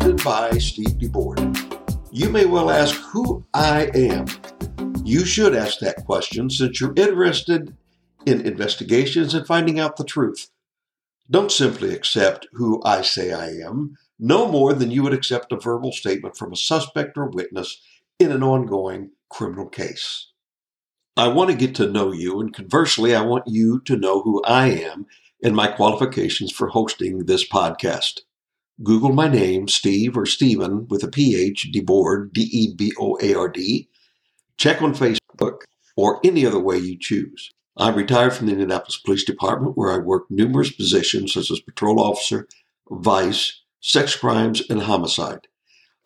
and by Steve DeBoard. You may well ask who I am. You should ask that question since you're interested in investigations and finding out the truth. Don't simply accept who I say I am, no more than you would accept a verbal statement from a suspect or witness in an ongoing criminal case. I want to get to know you, and conversely, I want you to know who I am and my qualifications for hosting this podcast. Google my name, Steve or Stephen with a PH, DeBoard, D E B O A R D. Check on Facebook or any other way you choose. I'm retired from the Indianapolis Police Department, where I worked numerous positions such as patrol officer, vice, sex crimes, and homicide.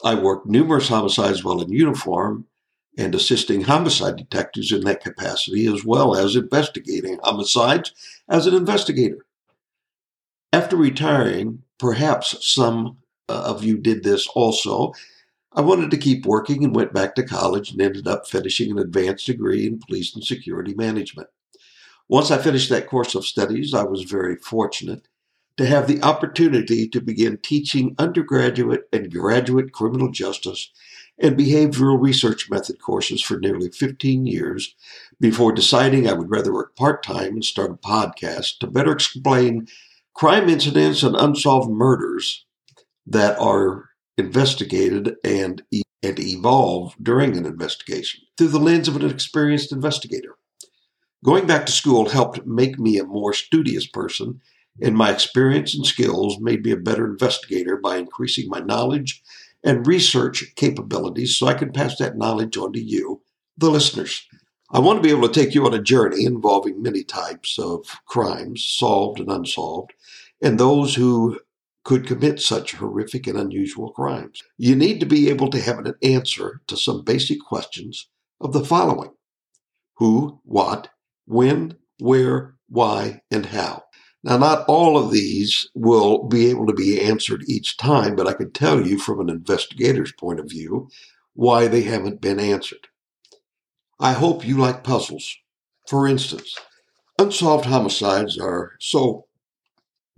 I worked numerous homicides while in uniform and assisting homicide detectives in that capacity, as well as investigating homicides as an investigator. After retiring, perhaps some uh, of you did this also. I wanted to keep working and went back to college and ended up finishing an advanced degree in police and security management. Once I finished that course of studies, I was very fortunate to have the opportunity to begin teaching undergraduate and graduate criminal justice and behavioral research method courses for nearly 15 years before deciding I would rather work part time and start a podcast to better explain crime incidents and unsolved murders that are investigated and, and evolve during an investigation through the lens of an experienced investigator. Going back to school helped make me a more studious person, and my experience and skills made me a better investigator by increasing my knowledge and research capabilities so I can pass that knowledge on to you, the listeners. I want to be able to take you on a journey involving many types of crimes, solved and unsolved, and those who could commit such horrific and unusual crimes. You need to be able to have an answer to some basic questions of the following Who, what, when, where, why, and how. Now, not all of these will be able to be answered each time, but I can tell you from an investigator's point of view why they haven't been answered. I hope you like puzzles. For instance, unsolved homicides are so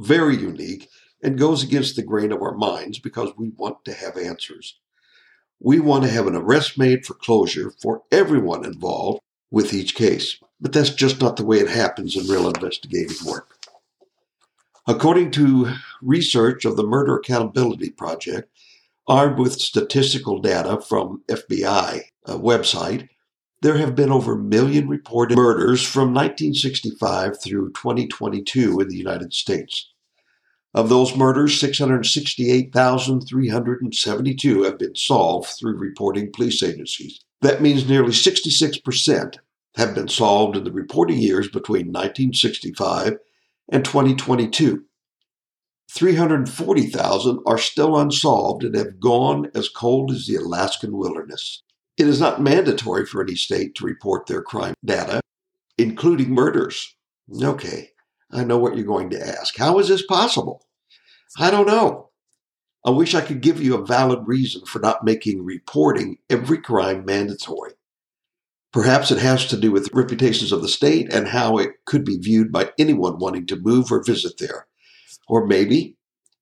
very unique and goes against the grain of our minds because we want to have answers. We want to have an arrest made for closure for everyone involved with each case, but that's just not the way it happens in real investigative work. According to research of the Murder Accountability Project, armed with statistical data from FBI uh, website, there have been over a million reported murders from 1965 through 2022 in the United States. Of those murders, 668,372 have been solved through reporting police agencies. That means nearly 66% have been solved in the reporting years between 1965 and 2022. 340,000 are still unsolved and have gone as cold as the Alaskan wilderness. It is not mandatory for any state to report their crime data, including murders. Okay, I know what you're going to ask. How is this possible? I don't know. I wish I could give you a valid reason for not making reporting every crime mandatory. Perhaps it has to do with reputations of the state and how it could be viewed by anyone wanting to move or visit there. Or maybe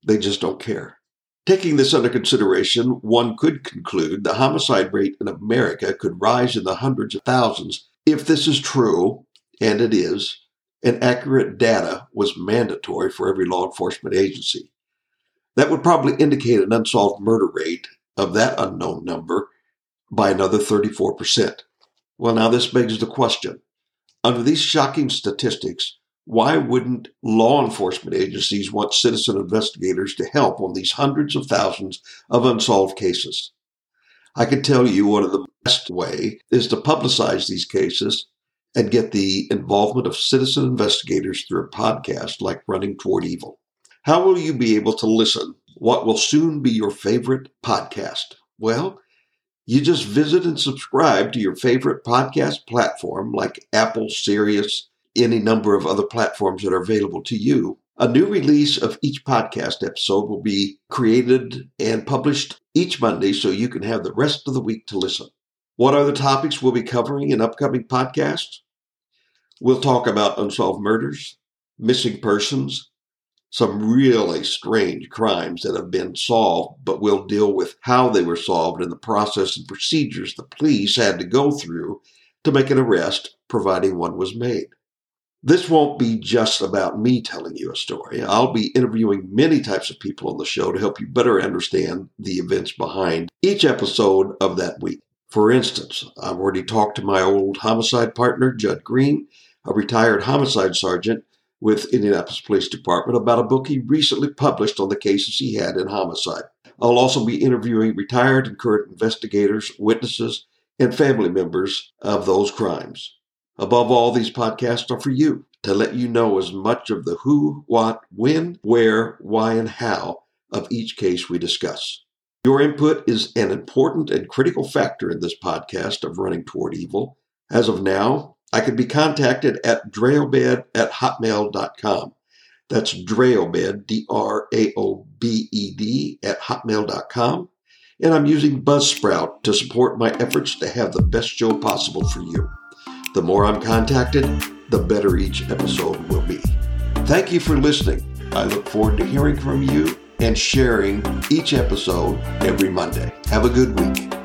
they just don't care. Taking this under consideration, one could conclude the homicide rate in America could rise in the hundreds of thousands if this is true, and it is, and accurate data was mandatory for every law enforcement agency. That would probably indicate an unsolved murder rate of that unknown number by another 34%. Well, now this begs the question under these shocking statistics, why wouldn't law enforcement agencies want citizen investigators to help on these hundreds of thousands of unsolved cases? I can tell you one of the best way is to publicize these cases and get the involvement of citizen investigators through a podcast like Running Toward Evil. How will you be able to listen? What will soon be your favorite podcast? Well, you just visit and subscribe to your favorite podcast platform like Apple, Sirius, any number of other platforms that are available to you. A new release of each podcast episode will be created and published each Monday so you can have the rest of the week to listen. What are the topics we'll be covering in upcoming podcasts? We'll talk about unsolved murders, missing persons, some really strange crimes that have been solved, but we'll deal with how they were solved and the process and procedures the police had to go through to make an arrest, providing one was made. This won't be just about me telling you a story. I'll be interviewing many types of people on the show to help you better understand the events behind each episode of that week. For instance, I've already talked to my old homicide partner, Judd Green, a retired homicide sergeant with Indianapolis Police Department, about a book he recently published on the cases he had in homicide. I'll also be interviewing retired and current investigators, witnesses, and family members of those crimes. Above all, these podcasts are for you to let you know as much of the who, what, when, where, why, and how of each case we discuss. Your input is an important and critical factor in this podcast of running toward evil. As of now, I can be contacted at draobed at hotmail.com. That's draobed, D R A O B E D, at hotmail.com. And I'm using Buzzsprout to support my efforts to have the best show possible for you. The more I'm contacted, the better each episode will be. Thank you for listening. I look forward to hearing from you and sharing each episode every Monday. Have a good week.